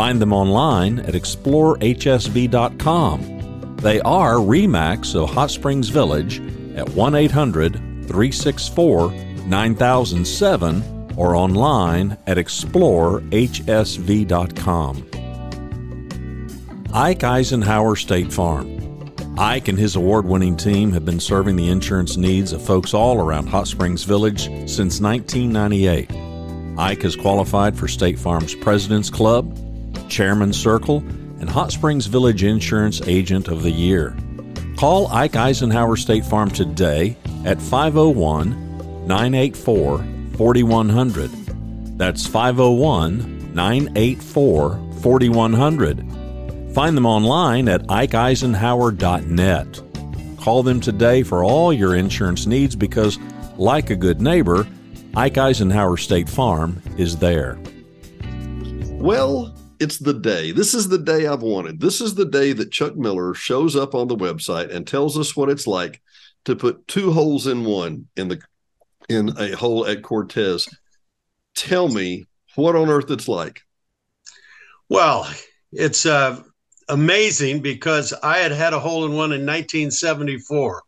Find them online at explorehsv.com. They are REMAX of Hot Springs Village at 1 800 364 9007 or online at explorehsv.com. Ike Eisenhower State Farm. Ike and his award winning team have been serving the insurance needs of folks all around Hot Springs Village since 1998. Ike has qualified for State Farm's President's Club, Chairman's Circle, and Hot Springs Village Insurance Agent of the Year. Call Ike Eisenhower State Farm today at 501 984 4100. That's 501 984 4100 Find them online at ikeeisenhower.net. Call them today for all your insurance needs because, like a good neighbor, Ike Eisenhower State Farm is there. Well, it's the day. This is the day I've wanted. This is the day that Chuck Miller shows up on the website and tells us what it's like to put two holes in one in the in a hole at Cortez. Tell me what on earth it's like. Well, it's uh amazing because I had had a hole in one in 1974.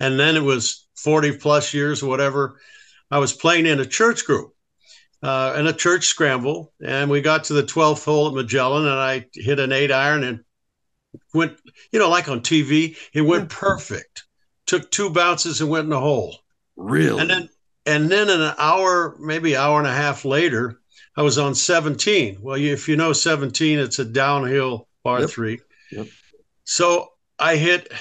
And then it was 40 plus years or whatever. I was playing in a church group uh, in a church scramble. And we got to the 12th hole at Magellan and I hit an eight iron and went, you know, like on TV, it went perfect. Took two bounces and went in the hole. Really? And then, and then an hour, maybe hour and a half later, I was on 17. Well, if you know 17, it's a downhill par yep. three. Yep. So I hit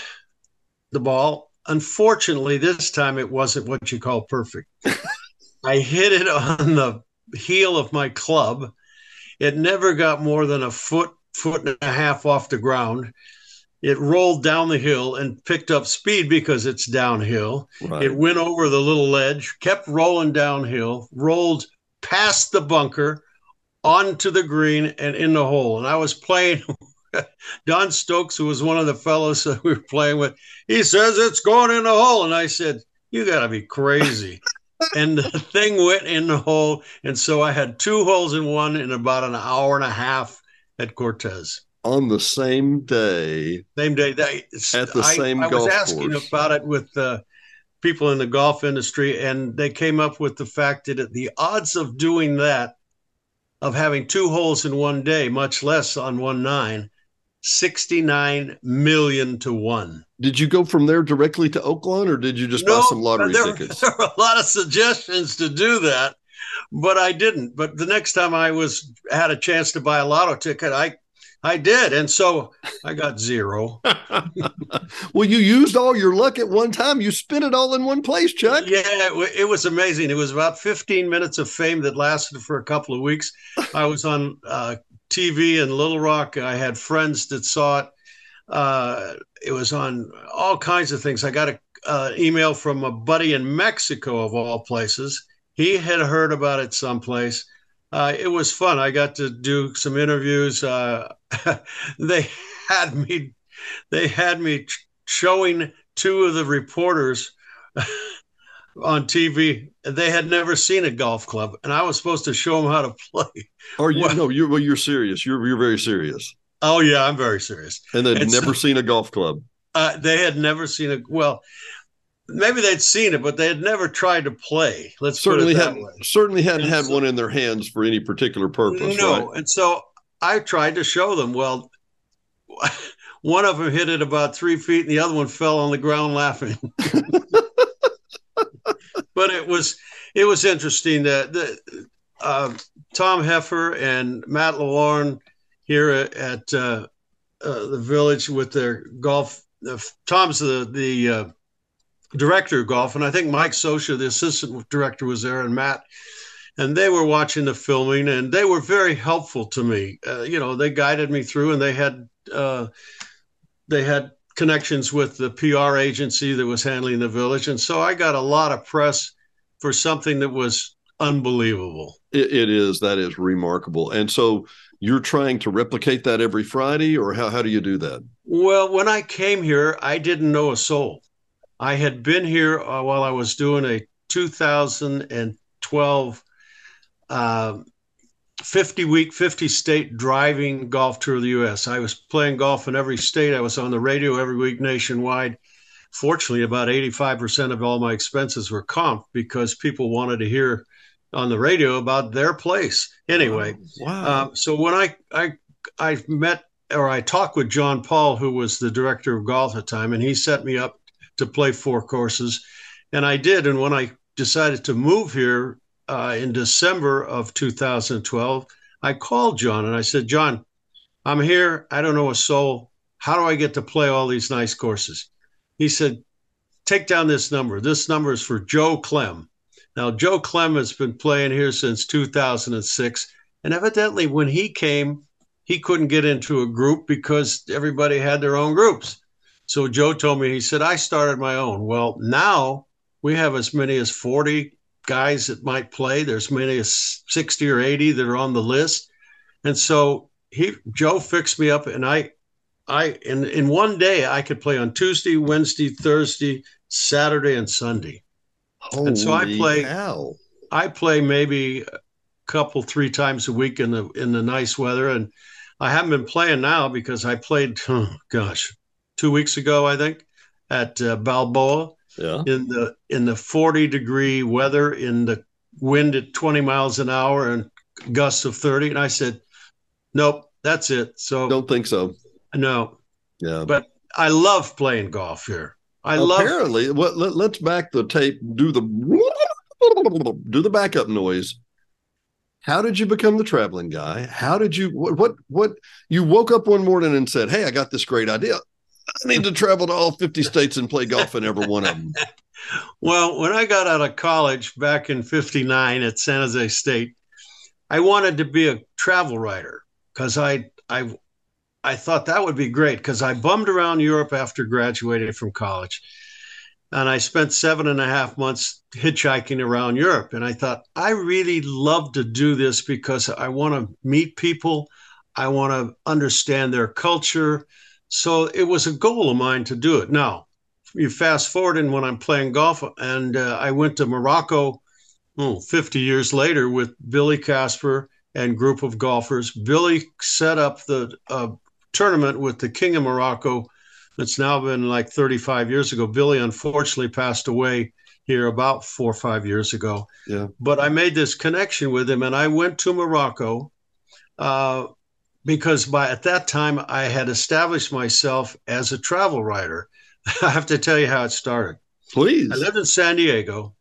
the ball. Unfortunately, this time it wasn't what you call perfect. I hit it on the heel of my club. It never got more than a foot, foot and a half off the ground. It rolled down the hill and picked up speed because it's downhill. Right. It went over the little ledge, kept rolling downhill, rolled past the bunker onto the green and in the hole. And I was playing Don Stokes, who was one of the fellows that we were playing with, he says it's going in the hole. And I said, You got to be crazy. And the thing went in the hole. And so I had two holes in one in about an hour and a half at Cortez. On the same day. Same day. They, at the I, same I golf was asking course. about it with uh, people in the golf industry, and they came up with the fact that the odds of doing that, of having two holes in one day, much less on one nine, 69 million to one. Did you go from there directly to Oaklawn or did you just no, buy some lottery there, tickets? There were a lot of suggestions to do that, but I didn't. But the next time I was had a chance to buy a lotto ticket, I I did. And so I got zero. well, you used all your luck at one time. You spent it all in one place, Chuck. Yeah, it, it, was amazing. It was about 15 minutes of fame that lasted for a couple of weeks. I was on uh, TV in Little Rock. I had friends that saw it. Uh, it was on all kinds of things. I got an email from a buddy in Mexico, of all places. He had heard about it someplace. Uh, it was fun. I got to do some interviews. Uh, they had me, they had me showing two of the reporters on TV. They had never seen a golf club, and I was supposed to show them how to play. Or you well, no, you're well, you're serious. You're you're very serious. Oh yeah, I'm very serious. And they'd and never so, seen a golf club. Uh, they had never seen a well. Maybe they'd seen it, but they had never tried to play. Let's certainly had certainly hadn't and had so, one in their hands for any particular purpose. No, right? and so I tried to show them. Well, one of them hit it about three feet, and the other one fell on the ground laughing. But it was it was interesting that the, uh, Tom Heffer and Matt Lalorne here at, uh, uh, the village with their golf. Tom's the the uh, director of golf, and I think Mike Scioscia, the assistant director, was there, and Matt, and they were watching the filming, and they were very helpful to me. Uh, you know, they guided me through, and they had uh, they had connections with the PR agency that was handling the village, and so I got a lot of press for something that was unbelievable. it, it is that is remarkable, and so you're trying to replicate that every Friday, or how how do you do that? Well, when I came here, I didn't know a soul. I had been here uh, while I was doing a 2012 uh, 50 week, 50 state driving golf tour of the U.S. I was playing golf in every state. I was on the radio every week nationwide. Fortunately, about 85% of all my expenses were comp because people wanted to hear on the radio about their place. Anyway, wow. Uh, so when I, I, I met or I talked with John Paul, who was the director of golf at the time, and he set me up to play four courses. And I did. And when I decided to move here uh, in December of 2012, I called John and I said, John, I'm here. I don't know a soul. How do I get to play all these nice courses? He said, Take down this number. This number is for Joe Clem. Now, Joe Clem has been playing here since 2006. And evidently, when he came, he couldn't get into a group because everybody had their own groups. So Joe told me, he said, I started my own. Well, now we have as many as 40 guys that might play. There's many as 60 or 80 that are on the list. And so he Joe fixed me up and I I in in one day I could play on Tuesday, Wednesday, Thursday, Saturday, and Sunday. Holy and so I play cow. I play maybe a couple, three times a week in the in the nice weather. And I haven't been playing now because I played oh gosh, two weeks ago, I think, at uh, Balboa. Yeah. In the in the 40 degree weather, in the wind at 20 miles an hour and gusts of 30, and I said, "Nope, that's it." So don't think so. No. Yeah. But I love playing golf here. I apparently, love apparently. Let, let's back the tape. Do the do the backup noise. How did you become the traveling guy? How did you what what what you woke up one morning and said, "Hey, I got this great idea. I need to travel to all 50 states and play golf in every one of them. Well, when I got out of college back in 59 at San Jose State, I wanted to be a travel writer because I, I, I thought that would be great because I bummed around Europe after graduating from college. And I spent seven and a half months hitchhiking around Europe. And I thought, I really love to do this because I want to meet people. I want to understand their culture. So it was a goal of mine to do it. Now, you fast forward and when I'm playing golf, and uh, I went to Morocco oh, 50 years later with Billy Casper and group of golfers. Billy set up the uh, tournament with the King of Morocco. It's now been like 35 years ago. Billy unfortunately passed away here about four or five years ago. Yeah. But I made this connection with him, and I went to Morocco. Uh, because by at that time I had established myself as a travel writer. I have to tell you how it started. Please. I lived in San Diego,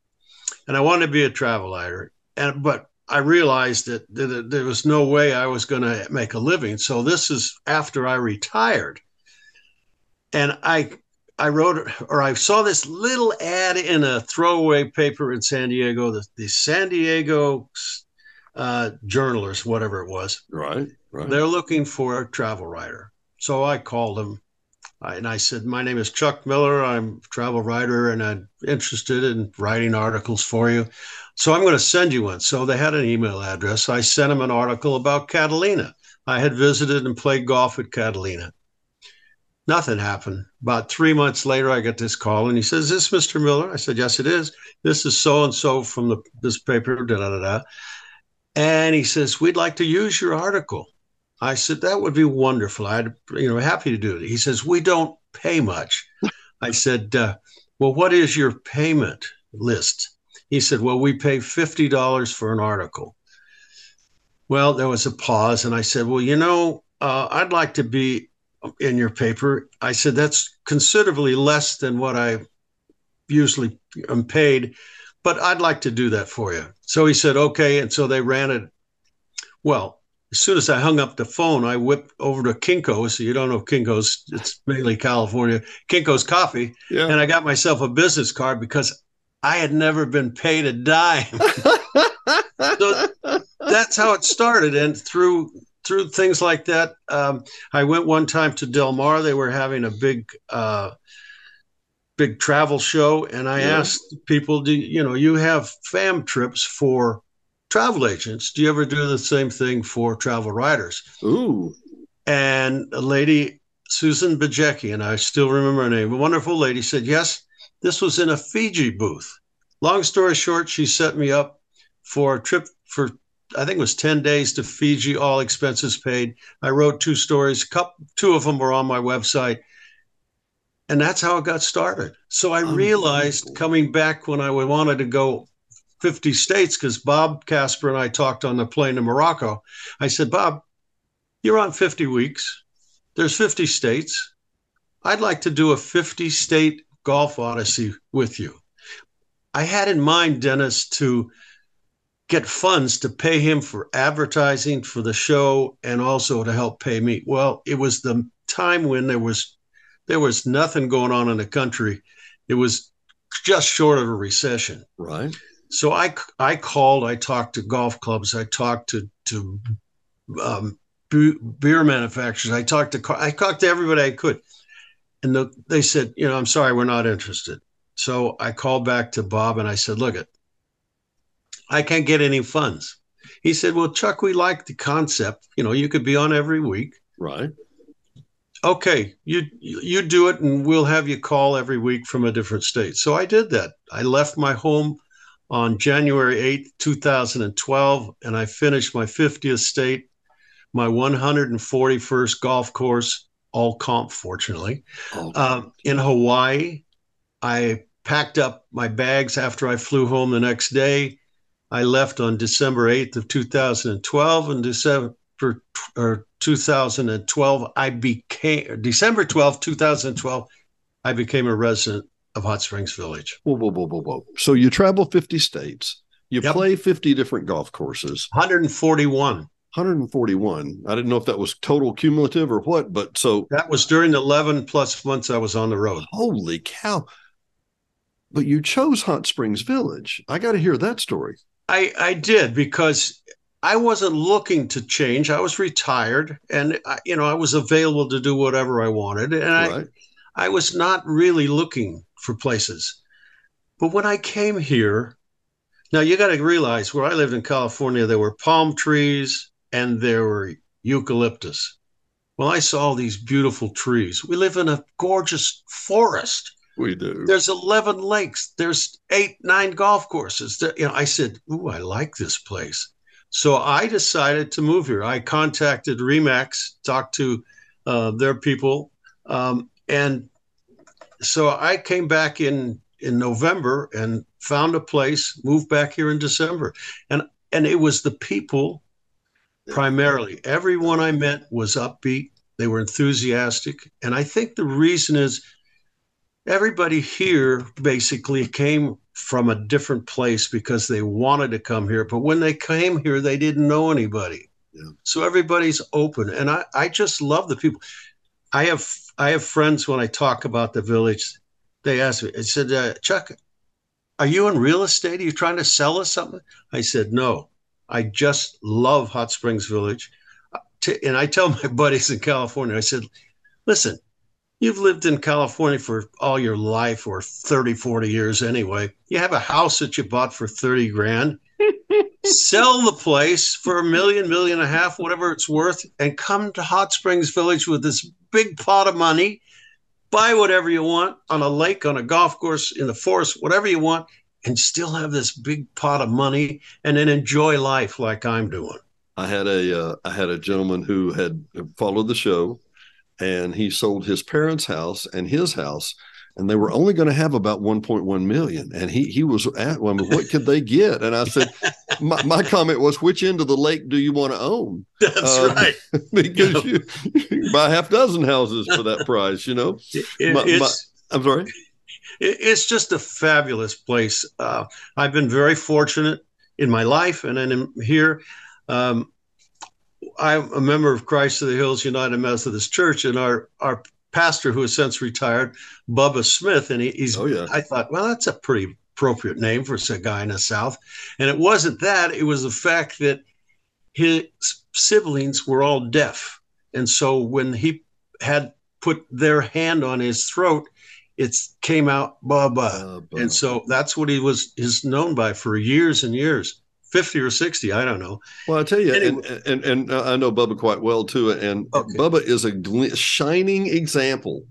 and I wanted to be a travel writer, and but I realized that, that there was no way I was going to make a living. So this is after I retired, and I I wrote or I saw this little ad in a throwaway paper in San Diego, the, the San Diego uh, journalist, whatever it was. Right, right. They're looking for a travel writer. So I called them and I said, My name is Chuck Miller. I'm a travel writer and I'm interested in writing articles for you. So I'm going to send you one. So they had an email address. I sent them an article about Catalina. I had visited and played golf at Catalina. Nothing happened. About three months later, I got this call and he says, Is this Mr. Miller? I said, Yes, it is. This is so and so from the, this paper. Da, da, da, da. And he says, We'd like to use your article. I said, That would be wonderful. I'd, you know, happy to do it. He says, We don't pay much. I said, uh, Well, what is your payment list? He said, Well, we pay $50 for an article. Well, there was a pause, and I said, Well, you know, uh, I'd like to be in your paper. I said, that's considerably less than what I usually am paid, but I'd like to do that for you. So he said, okay. And so they ran it. Well, as soon as I hung up the phone, I whipped over to Kinko's. You don't know Kinko's, it's mainly California, Kinko's Copies. Yeah. And I got myself a business card because I had never been paid a dime. so that's how it started. And through through things like that. Um, I went one time to Del Mar. They were having a big, uh, big travel show, and I yeah. asked people, "Do you know you have fam trips for travel agents? Do you ever do the same thing for travel writers?" Ooh. And a lady, Susan Bajecki, and I still remember her name, a wonderful lady, said, "Yes, this was in a Fiji booth." Long story short, she set me up for a trip for I think it was 10 days to Fiji, all expenses paid. I wrote two stories, couple, two of them were on my website. And that's how it got started. So I realized coming back when I wanted to go 50 states, because Bob Casper and I talked on the plane to Morocco. I said, Bob, you're on 50 weeks. There's 50 states. I'd like to do a 50 state golf odyssey with you. I had in mind, Dennis, to get funds to pay him for advertising for the show and also to help pay me. Well, it was the time when there was there was nothing going on in the country. It was just short of a recession. Right. So I I called. I talked to golf clubs. I talked to to um, beer manufacturers. I talked to I talked to everybody I could, and the, they said, you know, I'm sorry, we're not interested. So I called back to Bob and I said, look it I can't get any funds. He said, Well, Chuck, we like the concept. You know, you could be on every week. Right. Okay, you you do it and we'll have you call every week from a different state. So I did that. I left my home on January 8th, 2012, and I finished my 50th state, my 141st golf course, all comp, fortunately, oh, um, in Hawaii. I packed up my bags after I flew home the next day I left on December 8th of 2012 and December or 2012 I became December 12th 2012 I became a resident of Hot Springs Village. Whoa whoa whoa whoa whoa. So you travel 50 states. You yep. play 50 different golf courses. 141. 141. I didn't know if that was total cumulative or what, but so that was during the 11 plus months I was on the road. Holy cow. But you chose Hot Springs Village. I got to hear that story. I, I did because I wasn't looking to change. I was retired, and I, you know I was available to do whatever I wanted, and right. I I was not really looking for places. But when I came here, now you got to realize where I lived in California, there were palm trees and there were eucalyptus. Well, I saw these beautiful trees. We live in a gorgeous forest. We do. There's 11 lakes. There's eight, nine golf courses. There, you know, I said, "Ooh, I like this place." So I decided to move here. I contacted Remax, talked to uh, their people, um, and so I came back in in November and found a place. Moved back here in December, and and it was the people primarily. Everyone I met was upbeat. They were enthusiastic, and I think the reason is everybody here basically came from a different place because they wanted to come here. But when they came here, they didn't know anybody. Yeah. So everybody's open. And I, I just love the people. I have I have friends when I talk about the village, they ask me, I said, uh, Chuck, are you in real estate? Are you trying to sell us something? I said, no, I just love Hot Springs Village. Uh, and I tell my buddies in California, I said, listen, You've lived in California for all your life or 30, 40 years anyway. You have a house that you bought for 30 grand. Sell the place for a million, million and a half, whatever it's worth, and come to Hot Springs Village with this big pot of money. Buy whatever you want on a lake, on a golf course, in the forest, whatever you want, and still have this big pot of money and then enjoy life like I'm doing. I had a uh, I had a gentleman who had followed the show and he sold his parents' house and his house and they were only going to have about 1.1 million and he he was at well, I mean, what could they get and i said my, my, comment was, which end of the lake do you want to own? That's uh, right. because you, you, buy half dozen houses for that price, you know. It, my, my, I'm sorry. It, it's just a fabulous place. Uh, I've been very fortunate in my life, and then here. Um, I'm a member of Christ of the Hills United Methodist Church, and our our pastor, who has since retired, Bubba Smith, and he, he's. Oh, yeah. I thought, well, that's a pretty appropriate name for a guy in the South, and it wasn't that. It was the fact that his siblings were all deaf, and so when he had put their hand on his throat, it came out Bubba, uh, and so that's what he was is known by for years and years. 50 or 60 i don't know. Well i tell you anyway. and, and, and i know bubba quite well too and okay. bubba is a gl- shining example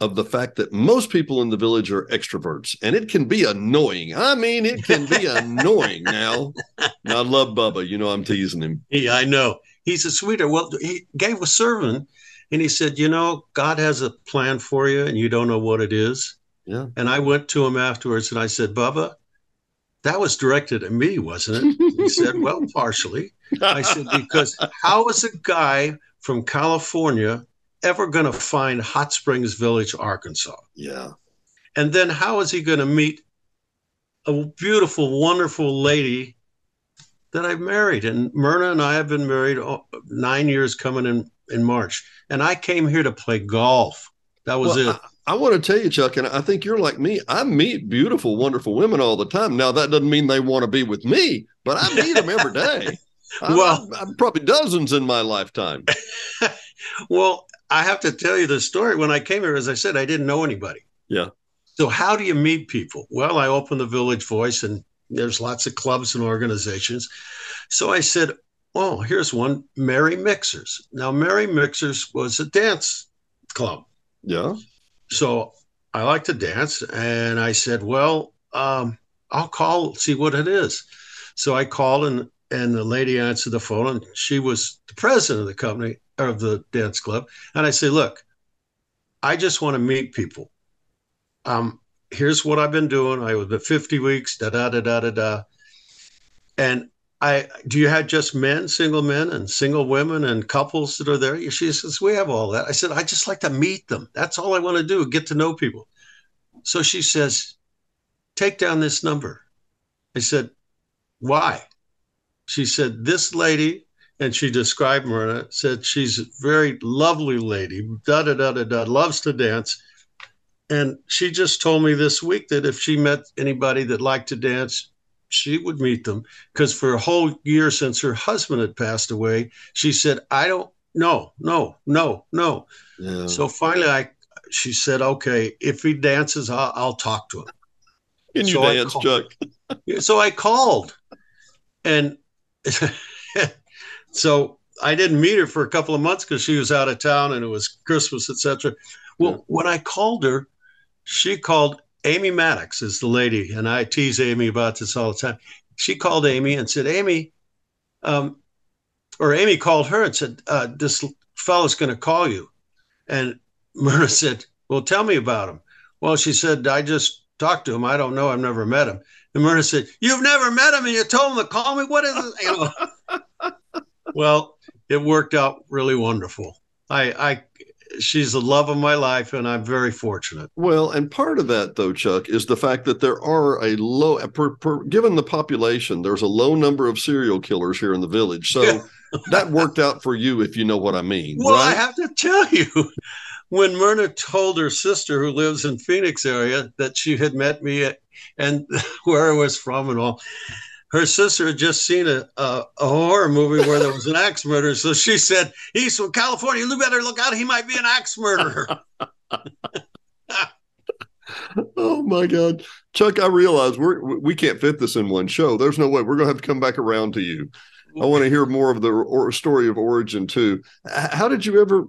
of the fact that most people in the village are extroverts and it can be annoying. I mean it can be annoying now. I love bubba you know i'm teasing him. Yeah i know. He's a sweeter well he gave a sermon and he said you know god has a plan for you and you don't know what it is. Yeah. And i went to him afterwards and i said bubba that was directed at me, wasn't it? He said, Well, partially. I said, Because how is a guy from California ever going to find Hot Springs Village, Arkansas? Yeah. And then how is he going to meet a beautiful, wonderful lady that I've married? And Myrna and I have been married nine years coming in, in March. And I came here to play golf. That was well, it. I want to tell you, Chuck, and I think you're like me. I meet beautiful, wonderful women all the time. Now, that doesn't mean they want to be with me, but I meet them every day. well, I, I'm probably dozens in my lifetime. well, I have to tell you the story. When I came here, as I said, I didn't know anybody. Yeah. So, how do you meet people? Well, I opened the Village Voice, and there's lots of clubs and organizations. So I said, Oh, here's one, Merry Mixers. Now, Merry Mixers was a dance club. Yeah. So I like to dance. And I said, well, um, I'll call, see what it is. So I called and, and the lady answered the phone and she was the president of the company of the dance club. And I said, look, I just want to meet people. Um, here's what I've been doing. I was at 50 weeks, da da da da da da. And I do you have just men, single men, and single women, and couples that are there? She says we have all that. I said I just like to meet them. That's all I want to do, get to know people. So she says, take down this number. I said, why? She said this lady, and she described Myrna. Said she's a very lovely lady. Da da da da da. Loves to dance. And she just told me this week that if she met anybody that liked to dance, she would meet them because for a whole year since her husband had passed away, she said, I don't no, no, no, no. Yeah. So finally I she said, Okay, if he dances, I'll, I'll talk to him. Can you so dance, Chuck? so I called and so I didn't meet her for a couple of months because she was out of town and it was Christmas, etc. Well, yeah. when I called her, she called Amy Maddox is the lady, and I tease Amy about this all the time. She called Amy and said, Amy, um, or Amy called her and said, uh, This fellow's going to call you. And Myrna said, Well, tell me about him. Well, she said, I just talked to him. I don't know. I've never met him. And Myrna said, You've never met him and you told him to call me? What is it? You know? well, it worked out really wonderful. I, I she's the love of my life, and I'm very fortunate. Well, and part of that, though, Chuck, is the fact that there are a low, per, per, given the population, there's a low number of serial killers here in the village. So that worked out for you, if you know what I mean. Well, right? I have to tell you, when Myrna told her sister, who lives in Phoenix area, that she had met me at, and where I was from and all, her sister had just seen a, a, a, horror movie where there was an axe murder. So she said, He's from California. You better look out. He might be an axe murderer. oh my God. Chuck, I realize we're, we can't fit this in one show. There's no way. We're going to have to come back around to you. I want to hear more of the or, story of origin too. How did you ever?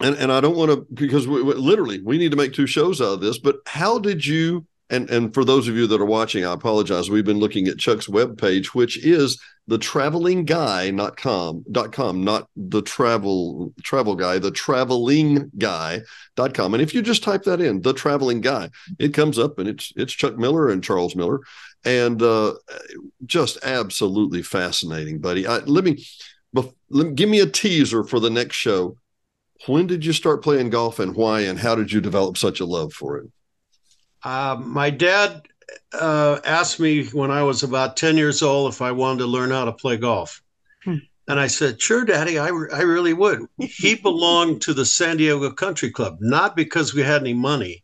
And, and I don't want to because we, we, literally we need to make two shows out of this. But how did you and and for those of you that are watching, I apologize. We've been looking at Chuck's webpage, which is the traveling guy dot com not the travel travel guy the traveling guy dot com. And if you just type that in the traveling guy it comes up and it's it's chuck miller and charles miller. And uh just absolutely fascinating buddy. I, let me let me give me a teaser for the next show. When did you start playing golf and why and how did you develop such a love for it uh, my dad uh, asked me when I was about 10 years old if I wanted to learn how to play golf. Hmm. And I said, sure, Daddy, I, re- I really would. he belonged to the San Diego Country Club, not because we had any money,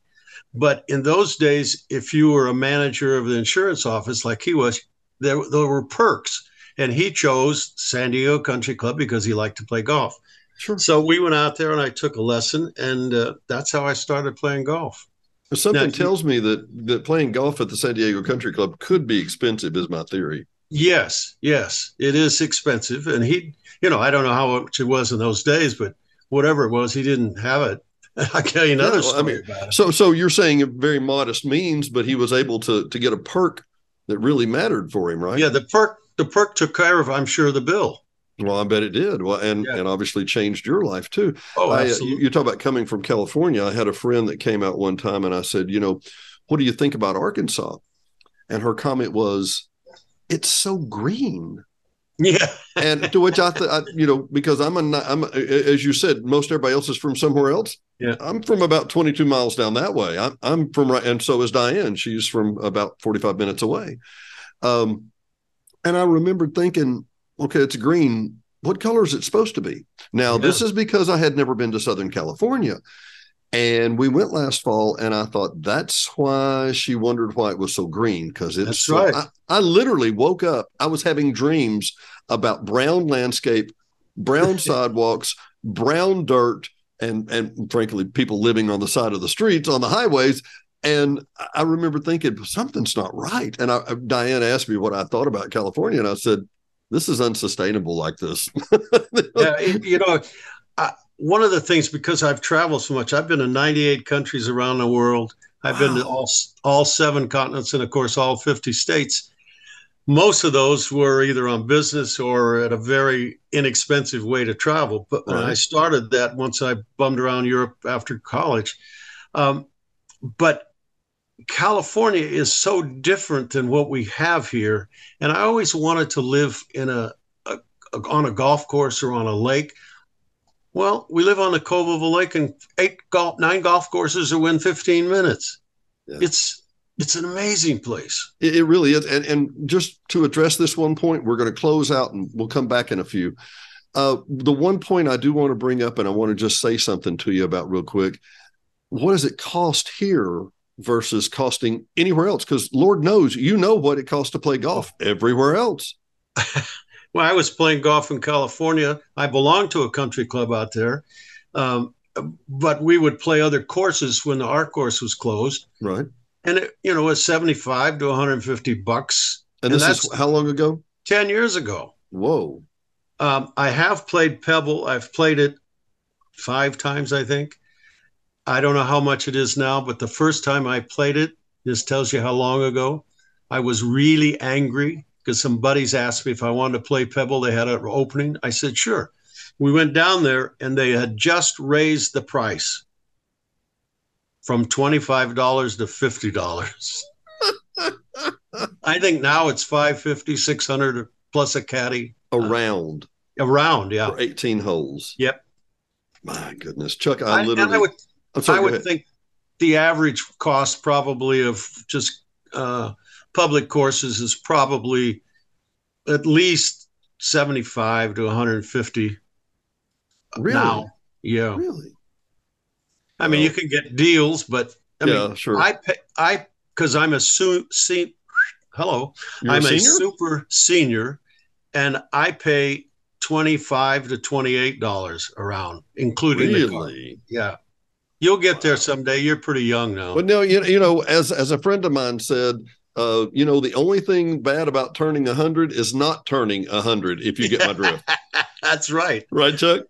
but in those days, if you were a manager of the insurance office like he was, there, there were perks. And he chose San Diego Country Club because he liked to play golf. Sure. So we went out there and I took a lesson, and uh, that's how I started playing golf. Something now, tells me that that playing golf at the San Diego Country Club could be expensive, is my theory. Yes, yes, it is expensive, and he, you know, I don't know how much it was in those days, but whatever it was, he didn't have it. I'll tell you another yeah, story I mean, about it. So, so you're saying a very modest means, but he was able to to get a perk that really mattered for him, right? Yeah, the perk the perk took care of, I'm sure, the bill. Well, I bet it did. Well, and yeah. and obviously changed your life too. Oh, absolutely. I, you, you talk about coming from California. I had a friend that came out one time, and I said, you know, what do you think about Arkansas? And her comment was, "It's so green." Yeah. and to which I, th- I, you know, because I'm a, I'm a, as you said, most everybody else is from somewhere else. Yeah. I'm from about 22 miles down that way. I'm, I'm from right, and so is Diane. She's from about 45 minutes away. Um, and I remember thinking, okay, it's green. What color is it supposed to be? Now, yeah. this is because I had never been to Southern California. And we went last fall, and I thought that's why she wondered why it was so green because it's right. I, I literally woke up. I was having dreams about brown landscape, brown sidewalks, brown dirt, and and frankly, people living on the side of the streets on the highways. And I remember thinking something's not right. And I, Diane asked me what I thought about California, and I said, this is unsustainable like this. yeah, you know, I, one of the things because I've traveled so much, I've been to 98 countries around the world. I've wow. been to all all seven continents and of course all 50 states. Most of those were either on business or at a very inexpensive way to travel. But when right. I started that, once I bummed around Europe after college, um, but California is so different than what we have here, and I always wanted to live in a, a, a, on a golf course or on a lake. Well, we live on the cove of a lake, and eight golf, nine golf courses are within 15 minutes. Yeah. It's it's an amazing place. It, it really is. And, and just to address this one point, we're going to close out, and we'll come back in a few. Uh, the one point I do want to bring up, and I want to just say something to you about real quick. What does it cost here versus costing anywhere else because lord knows you know what it costs to play golf everywhere else. Well i was playing golf in california. I belonged to a country club out there. Um, but we would play other courses when the art course was closed. Right. And it you know was 75 to 150 bucks. And, and this is how long ago? 10 years ago. Whoa. Um, i have played pebble. I've played it five times i think I don't know how much it is now, but the first time I played it, this tells you how long ago, I was really angry because some buddies asked me if I wanted to play Pebble. They had an opening. I said, sure. We went down there and they had just raised the price from $25 to $50. I think now it's 550, 600 plus a caddy. Around. Uh, around, yeah. For 18 holes. Yep. My goodness. Chuck, I, I literally. I would, sorry, I would think the average cost probably of just uh, public courses is probably at least 75 to 150 really? now. Yeah. Really? I mean, you can get deals, but I yeah, mean, sure. I pay, I because I'm a su- se- hello, You're I'm a, a, super senior, and I pay twenty five to twenty eight dollars around, including really, yeah. You'll get there someday. You're pretty young now. But no, you, you know, as as a friend of mine said, uh, you know, the only thing bad about turning a hundred is not turning a hundred. If you get my drift. That's right. Right, Chuck.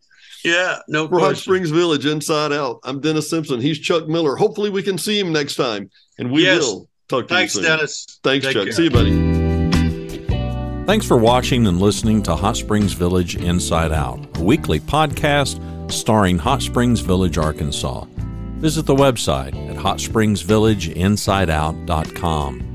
Yeah, no For Hot Springs Village, Inside Out. I'm Dennis Simpson. He's Chuck Miller. Hopefully, we can see him next time, and we yes. will. Talk to Thanks, you soon. Thanks Dennis. Thanks, Take Chuck. care. See you, buddy. Thanks for watching and listening to Hot Springs Village Inside Out, a weekly podcast starring Hot Springs Village, Arkansas. Visit the website at hotspringsvillageinsideout.com.